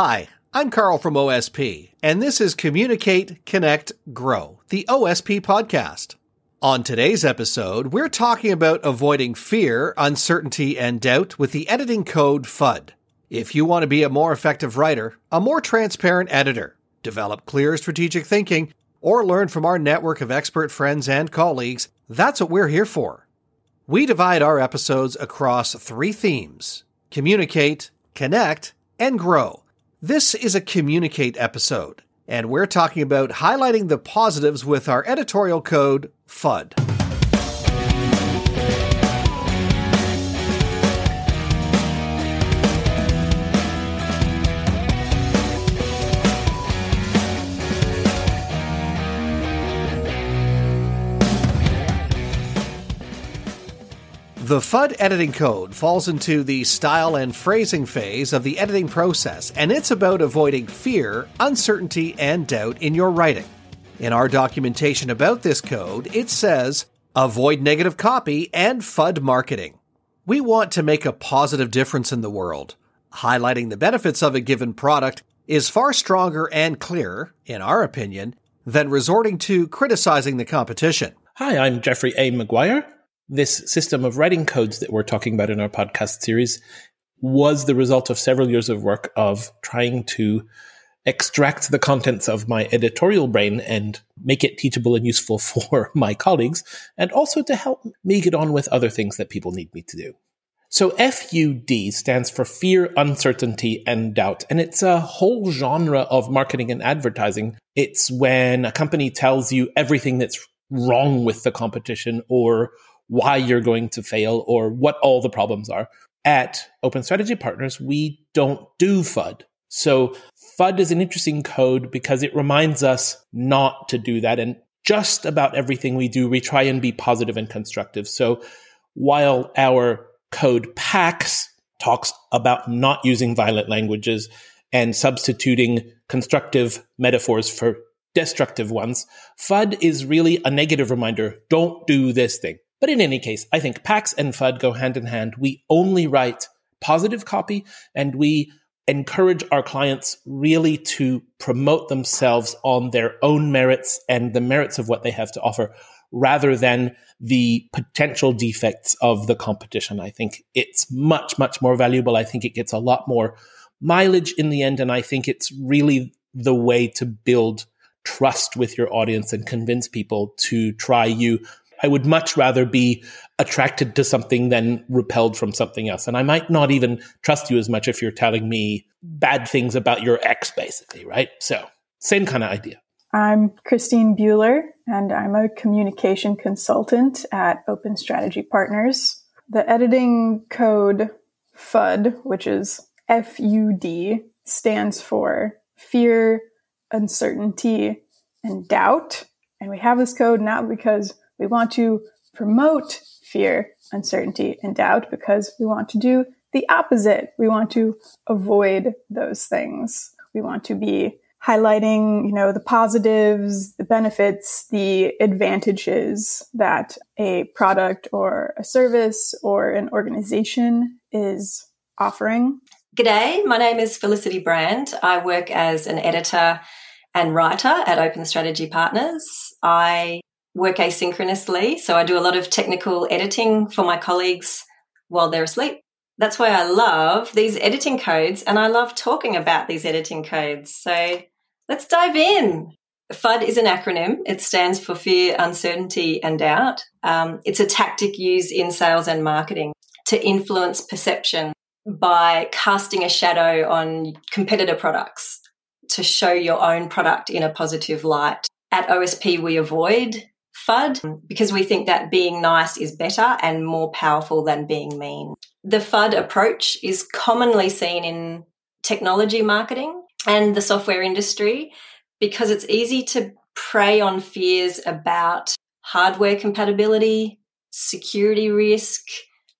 Hi, I'm Carl from OSP, and this is Communicate, Connect, Grow, the OSP podcast. On today's episode, we're talking about avoiding fear, uncertainty, and doubt with the editing code FUD. If you want to be a more effective writer, a more transparent editor, develop clear strategic thinking, or learn from our network of expert friends and colleagues, that's what we're here for. We divide our episodes across three themes communicate, connect, and grow. This is a communicate episode, and we're talking about highlighting the positives with our editorial code FUD. The FUD editing code falls into the style and phrasing phase of the editing process, and it's about avoiding fear, uncertainty, and doubt in your writing. In our documentation about this code, it says avoid negative copy and FUD marketing. We want to make a positive difference in the world. Highlighting the benefits of a given product is far stronger and clearer, in our opinion, than resorting to criticizing the competition. Hi, I'm Jeffrey A. McGuire this system of writing codes that we're talking about in our podcast series was the result of several years of work of trying to extract the contents of my editorial brain and make it teachable and useful for my colleagues, and also to help me get on with other things that people need me to do. So FUD stands for fear, uncertainty, and doubt. And it's a whole genre of marketing and advertising. It's when a company tells you everything that's wrong with the competition or why you're going to fail or what all the problems are. At Open Strategy Partners, we don't do FUD. So FUD is an interesting code because it reminds us not to do that. And just about everything we do, we try and be positive and constructive. So while our code PAX talks about not using violent languages and substituting constructive metaphors for destructive ones, FUD is really a negative reminder. Don't do this thing. But in any case, I think PAX and FUD go hand in hand. We only write positive copy and we encourage our clients really to promote themselves on their own merits and the merits of what they have to offer rather than the potential defects of the competition. I think it's much, much more valuable. I think it gets a lot more mileage in the end. And I think it's really the way to build trust with your audience and convince people to try you I would much rather be attracted to something than repelled from something else. And I might not even trust you as much if you're telling me bad things about your ex, basically, right? So, same kind of idea. I'm Christine Bueller, and I'm a communication consultant at Open Strategy Partners. The editing code FUD, which is FUD, stands for fear, uncertainty, and doubt. And we have this code not because we want to promote fear, uncertainty, and doubt because we want to do the opposite. We want to avoid those things. We want to be highlighting, you know, the positives, the benefits, the advantages that a product or a service or an organization is offering. G'day, my name is Felicity Brand. I work as an editor and writer at Open Strategy Partners. I work asynchronously. So I do a lot of technical editing for my colleagues while they're asleep. That's why I love these editing codes and I love talking about these editing codes. So let's dive in. FUD is an acronym. It stands for fear, uncertainty, and doubt. Um, it's a tactic used in sales and marketing to influence perception by casting a shadow on competitor products to show your own product in a positive light. At OSP, we avoid FUD mm. because we think that being nice is better and more powerful than being mean. The FUD approach is commonly seen in technology marketing and the software industry because it's easy to prey on fears about hardware compatibility, security risk,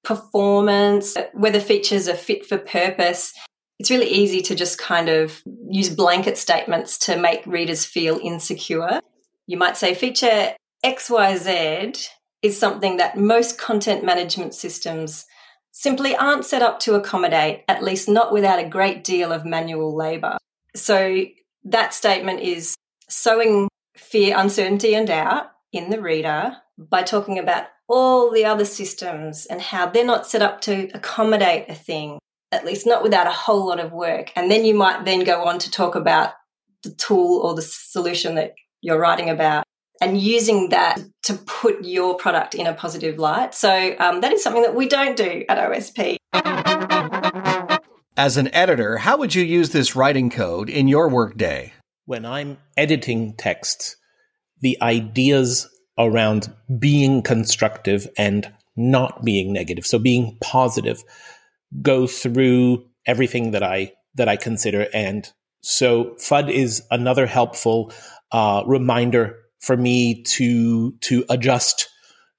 performance, whether features are fit for purpose. It's really easy to just kind of use blanket statements to make readers feel insecure. You might say feature XYZ is something that most content management systems simply aren't set up to accommodate, at least not without a great deal of manual labor. So that statement is sowing fear, uncertainty, and doubt in the reader by talking about all the other systems and how they're not set up to accommodate a thing, at least not without a whole lot of work. And then you might then go on to talk about the tool or the solution that you're writing about and using that to put your product in a positive light. So um, that is something that we don't do at OSP. As an editor, how would you use this writing code in your workday? When I'm editing texts, the ideas around being constructive and not being negative, so being positive, go through everything that I that I consider. And so FUD is another helpful uh, reminder for me to to adjust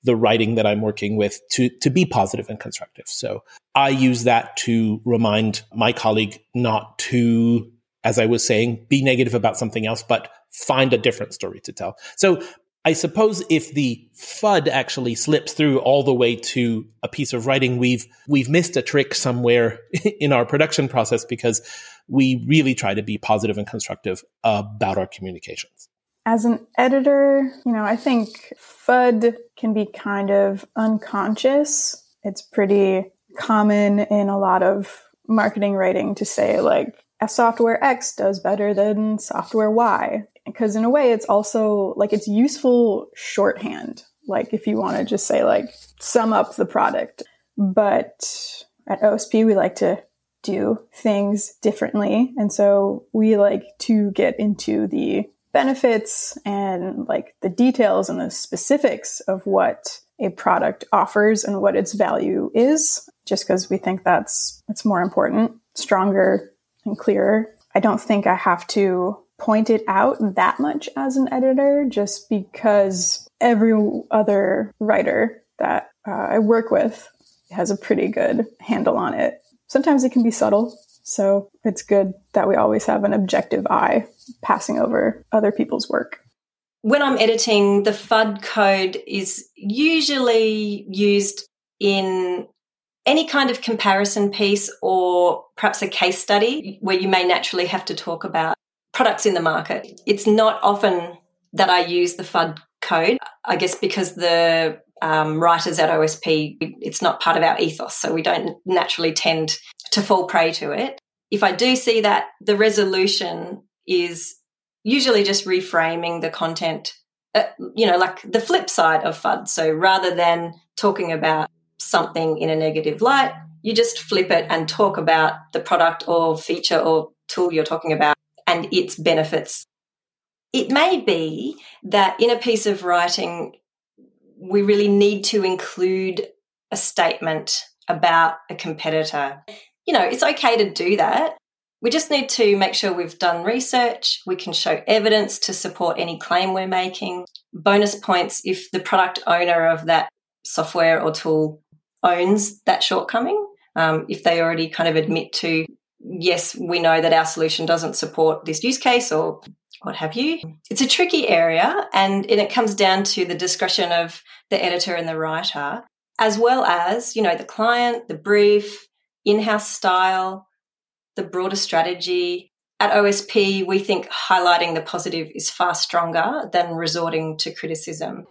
the writing that I'm working with to to be positive and constructive. So I use that to remind my colleague not to, as I was saying, be negative about something else, but find a different story to tell. So I suppose if the FUD actually slips through all the way to a piece of writing, we've we've missed a trick somewhere in our production process because we really try to be positive and constructive about our communications. As an editor, you know, I think FUD can be kind of unconscious. It's pretty common in a lot of marketing writing to say, like, a software X does better than software Y. Because in a way, it's also like it's useful shorthand. Like, if you want to just say, like, sum up the product. But at OSP, we like to do things differently. And so we like to get into the benefits and like the details and the specifics of what a product offers and what its value is just because we think that's it's more important stronger and clearer. I don't think i have to point it out that much as an editor just because every other writer that uh, i work with has a pretty good handle on it. Sometimes it can be subtle so it's good that we always have an objective eye passing over other people's work. When I'm editing, the FUD code is usually used in any kind of comparison piece or perhaps a case study where you may naturally have to talk about products in the market. It's not often that I use the FUD code, I guess because the um, writers at OSP, it's not part of our ethos, so we don't naturally tend to fall prey to it. If I do see that, the resolution is usually just reframing the content, uh, you know, like the flip side of FUD. So rather than talking about something in a negative light, you just flip it and talk about the product or feature or tool you're talking about and its benefits. It may be that in a piece of writing, we really need to include a statement about a competitor. You know, it's okay to do that. We just need to make sure we've done research. We can show evidence to support any claim we're making. Bonus points if the product owner of that software or tool owns that shortcoming. Um, if they already kind of admit to, yes, we know that our solution doesn't support this use case or what have you. It's a tricky area and, and it comes down to the discretion of the editor and the writer, as well as, you know, the client, the brief, in-house style, the broader strategy. At OSP, we think highlighting the positive is far stronger than resorting to criticism.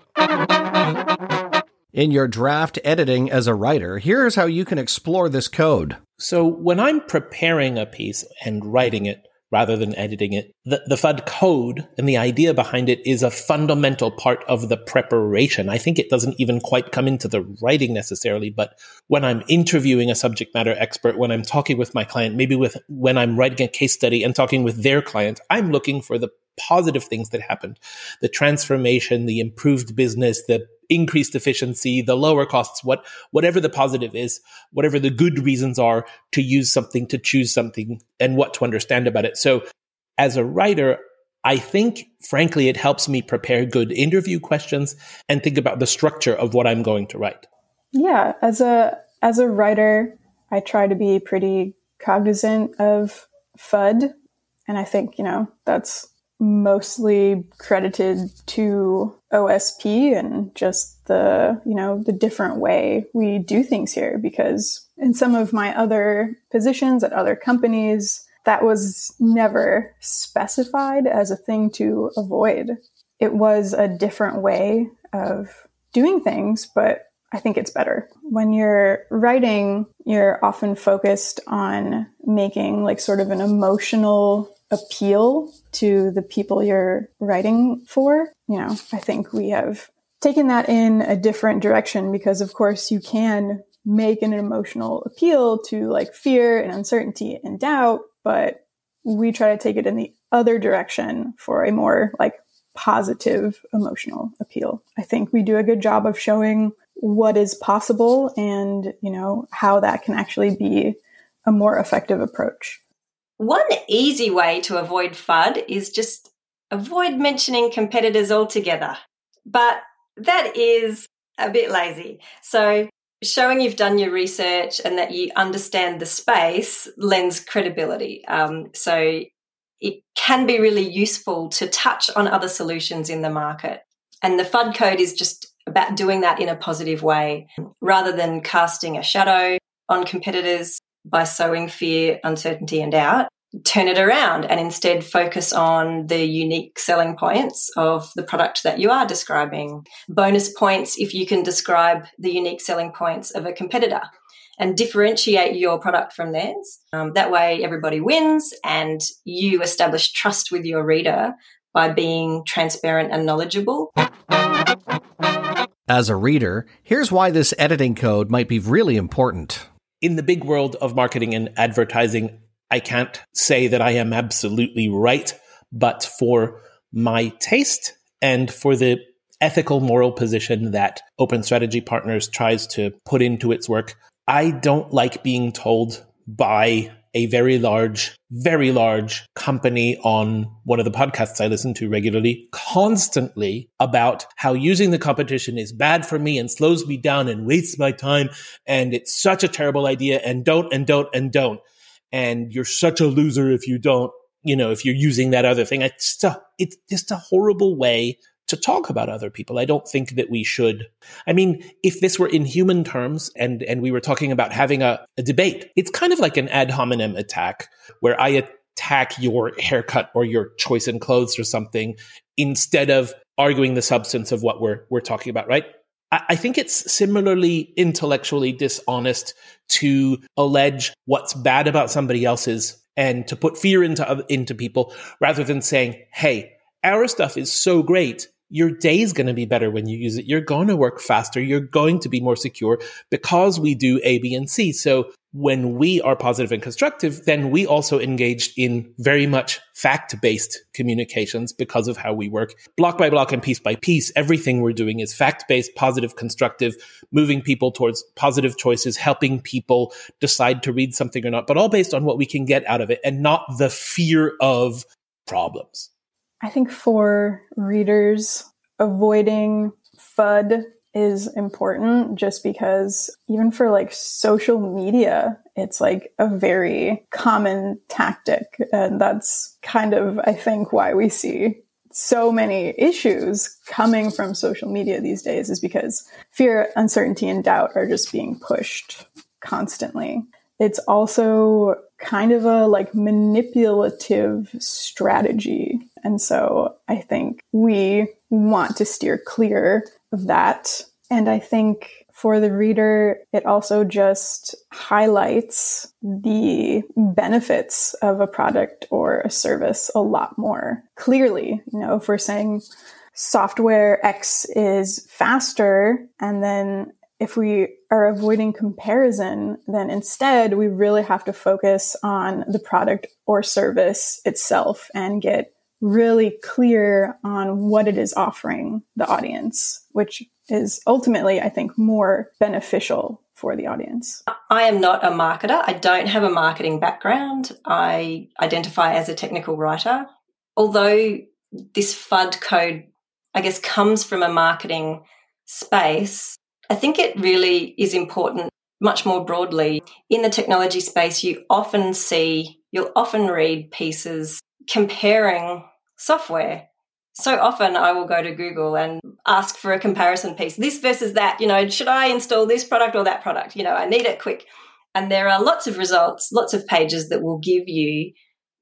In your draft editing as a writer, here's how you can explore this code. So, when I'm preparing a piece and writing it, rather than editing it. The, the FUD code and the idea behind it is a fundamental part of the preparation. I think it doesn't even quite come into the writing necessarily, but when I'm interviewing a subject matter expert, when I'm talking with my client, maybe with when I'm writing a case study and talking with their client, I'm looking for the positive things that happened the transformation, the improved business, the increased efficiency, the lower costs, what whatever the positive is, whatever the good reasons are to use something, to choose something, and what to understand about it. So as a writer, I think, frankly, it helps me prepare good interview questions and think about the structure of what I'm going to write. Yeah, as a as a writer, I try to be pretty cognizant of FUD, and I think you know that's mostly credited to OSP and just the, you know, the different way we do things here because in some of my other positions at other companies, that was never specified as a thing to avoid. It was a different way of doing things, but I think it's better. When you're writing, you're often focused on making like sort of an emotional appeal to the people you're writing for. You know, I think we have taken that in a different direction because, of course, you can make an emotional appeal to like fear and uncertainty and doubt, but we try to take it in the other direction for a more like positive emotional appeal. I think we do a good job of showing what is possible and, you know, how that can actually be a more effective approach. One easy way to avoid FUD is just avoid mentioning competitors altogether. But that is a bit lazy. So showing you've done your research and that you understand the space lends credibility. Um, so it can be really useful to touch on other solutions in the market. And the FUD code is just about doing that in a positive way rather than casting a shadow on competitors by sowing fear, uncertainty, and doubt. Turn it around and instead focus on the unique selling points of the product that you are describing. Bonus points if you can describe the unique selling points of a competitor and differentiate your product from theirs. Um, that way, everybody wins and you establish trust with your reader by being transparent and knowledgeable. As a reader, here's why this editing code might be really important. In the big world of marketing and advertising, I can't say that I am absolutely right, but for my taste and for the ethical moral position that Open Strategy Partners tries to put into its work, I don't like being told by a very large, very large company on one of the podcasts I listen to regularly constantly about how using the competition is bad for me and slows me down and wastes my time. And it's such a terrible idea and don't and don't and don't. And you're such a loser if you don't, you know, if you're using that other thing. It's a, it's just a horrible way to talk about other people. I don't think that we should. I mean, if this were in human terms and, and we were talking about having a, a debate, it's kind of like an ad hominem attack where I attack your haircut or your choice in clothes or something instead of arguing the substance of what we're, we're talking about, right? I, I think it's similarly intellectually dishonest to allege what's bad about somebody else's and to put fear into, into people rather than saying, Hey, our stuff is so great your day is going to be better when you use it. You're going to work faster. You're going to be more secure because we do A, B, and C. So when we are positive and constructive, then we also engaged in very much fact based communications because of how we work. Block by block and piece by piece, everything we're doing is fact based, positive, constructive, moving people towards positive choices, helping people decide to read something or not, but all based on what we can get out of it and not the fear of problems. I think for readers, avoiding FUD is important just because even for like social media, it's like a very common tactic. And that's kind of, I think, why we see so many issues coming from social media these days is because fear, uncertainty, and doubt are just being pushed constantly. It's also kind of a like manipulative strategy. And so I think we want to steer clear of that. And I think for the reader, it also just highlights the benefits of a product or a service a lot more clearly. You know, if we're saying software X is faster and then if we are avoiding comparison, then instead we really have to focus on the product or service itself and get really clear on what it is offering the audience, which is ultimately, I think, more beneficial for the audience. I am not a marketer. I don't have a marketing background. I identify as a technical writer. Although this FUD code, I guess, comes from a marketing space, I think it really is important much more broadly. In the technology space, you often see, you'll often read pieces comparing software. So often I will go to Google and ask for a comparison piece. This versus that, you know, should I install this product or that product? You know, I need it quick. And there are lots of results, lots of pages that will give you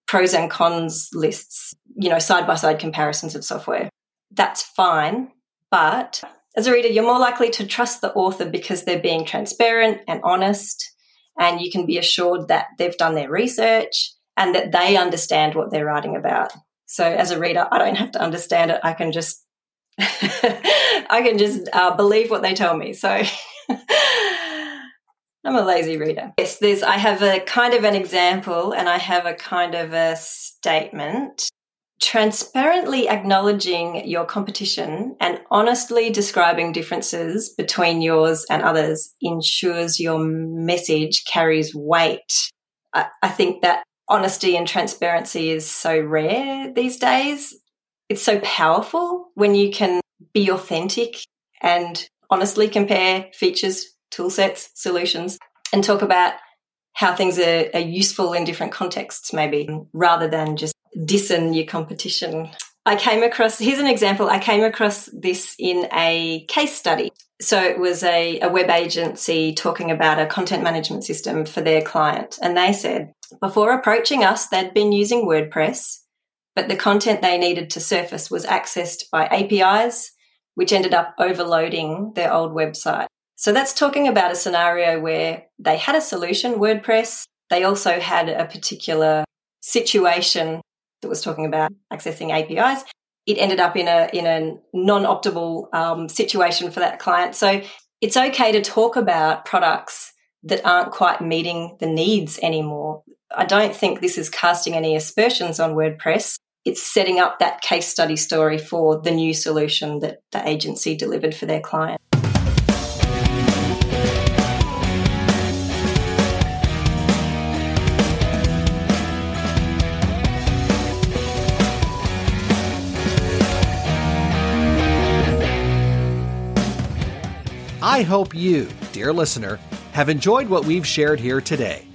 pros and cons lists, you know, side by side comparisons of software. That's fine. But as a reader, you're more likely to trust the author because they're being transparent and honest. And you can be assured that they've done their research and that they understand what they're writing about. So as a reader, I don't have to understand it. I can just, I can just uh, believe what they tell me. So I'm a lazy reader. Yes, there's, I have a kind of an example and I have a kind of a statement. Transparently acknowledging your competition and honestly describing differences between yours and others ensures your message carries weight. I, I think that honesty and transparency is so rare these days. It's so powerful when you can be authentic and honestly compare features tool sets, solutions, and talk about how things are, are useful in different contexts, maybe, rather than just dissen your competition. I came across, here's an example. I came across this in a case study. So it was a, a web agency talking about a content management system for their client. And they said, before approaching us, they'd been using WordPress, but the content they needed to surface was accessed by APIs, which ended up overloading their old website. So that's talking about a scenario where they had a solution, WordPress. They also had a particular situation that was talking about accessing APIs. It ended up in a in a non-optimal um, situation for that client. So it's okay to talk about products that aren't quite meeting the needs anymore. I don't think this is casting any aspersions on WordPress. It's setting up that case study story for the new solution that the agency delivered for their client. I hope you, dear listener, have enjoyed what we've shared here today.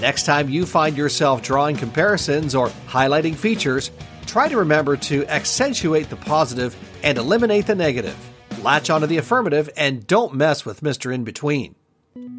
Next time you find yourself drawing comparisons or highlighting features, try to remember to accentuate the positive and eliminate the negative. Latch onto the affirmative and don't mess with Mr. In Between.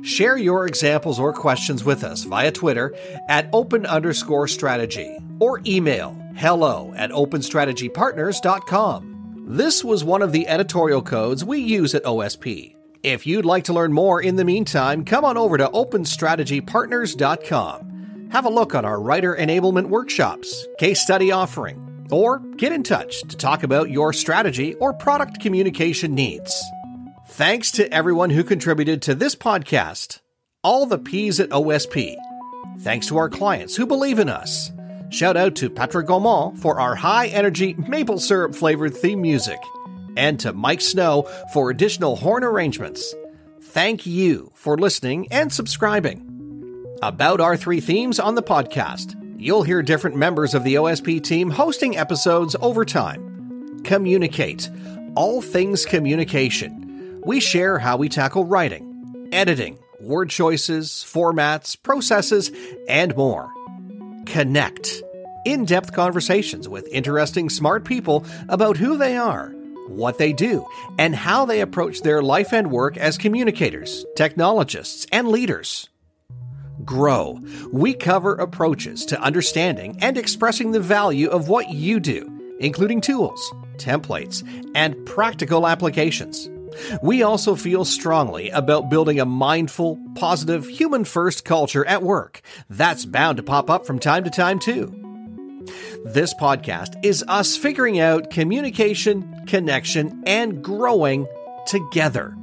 Share your examples or questions with us via Twitter at open underscore strategy or email hello at openstrategypartners.com. This was one of the editorial codes we use at OSP. If you'd like to learn more in the meantime, come on over to openstrategypartners.com. Have a look on our writer enablement workshops, case study offering, or get in touch to talk about your strategy or product communication needs. Thanks to everyone who contributed to this podcast. All the P's at OSP. Thanks to our clients who believe in us. Shout out to Patrick Gaumont for our high energy maple syrup flavored theme music and to Mike Snow for additional horn arrangements. Thank you for listening and subscribing. About our three themes on the podcast, you'll hear different members of the OSP team hosting episodes over time. Communicate, all things communication. We share how we tackle writing, editing, word choices, formats, processes, and more. Connect, in depth conversations with interesting, smart people about who they are what they do, and how they approach their life and work as communicators, technologists, and leaders. Grow. We cover approaches to understanding and expressing the value of what you do, including tools, templates, and practical applications. We also feel strongly about building a mindful, positive, human first culture at work. That's bound to pop up from time to time, too. This podcast is us figuring out communication, connection, and growing together.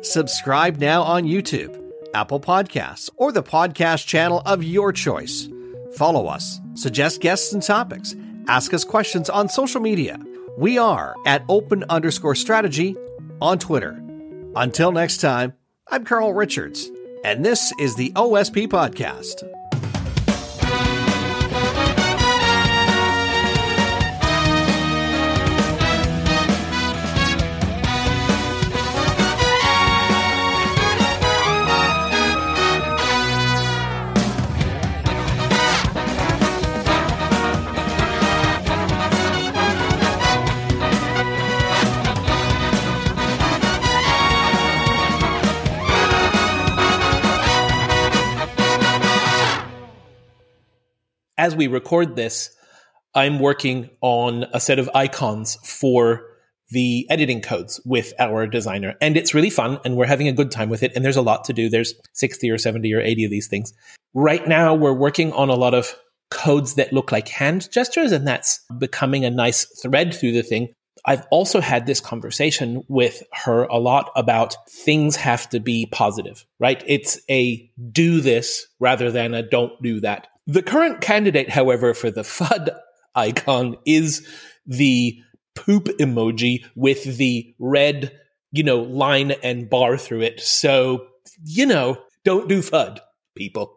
Subscribe now on YouTube, Apple Podcasts, or the podcast channel of your choice. Follow us, suggest guests and topics, ask us questions on social media. We are at open underscore strategy on Twitter. Until next time, I'm Carl Richards, and this is the OSP Podcast. As we record this, I'm working on a set of icons for the editing codes with our designer. And it's really fun and we're having a good time with it. And there's a lot to do. There's 60 or 70 or 80 of these things. Right now, we're working on a lot of codes that look like hand gestures, and that's becoming a nice thread through the thing. I've also had this conversation with her a lot about things have to be positive, right? It's a do this rather than a don't do that. The current candidate, however, for the FUD icon is the poop emoji with the red, you know, line and bar through it. So, you know, don't do FUD, people.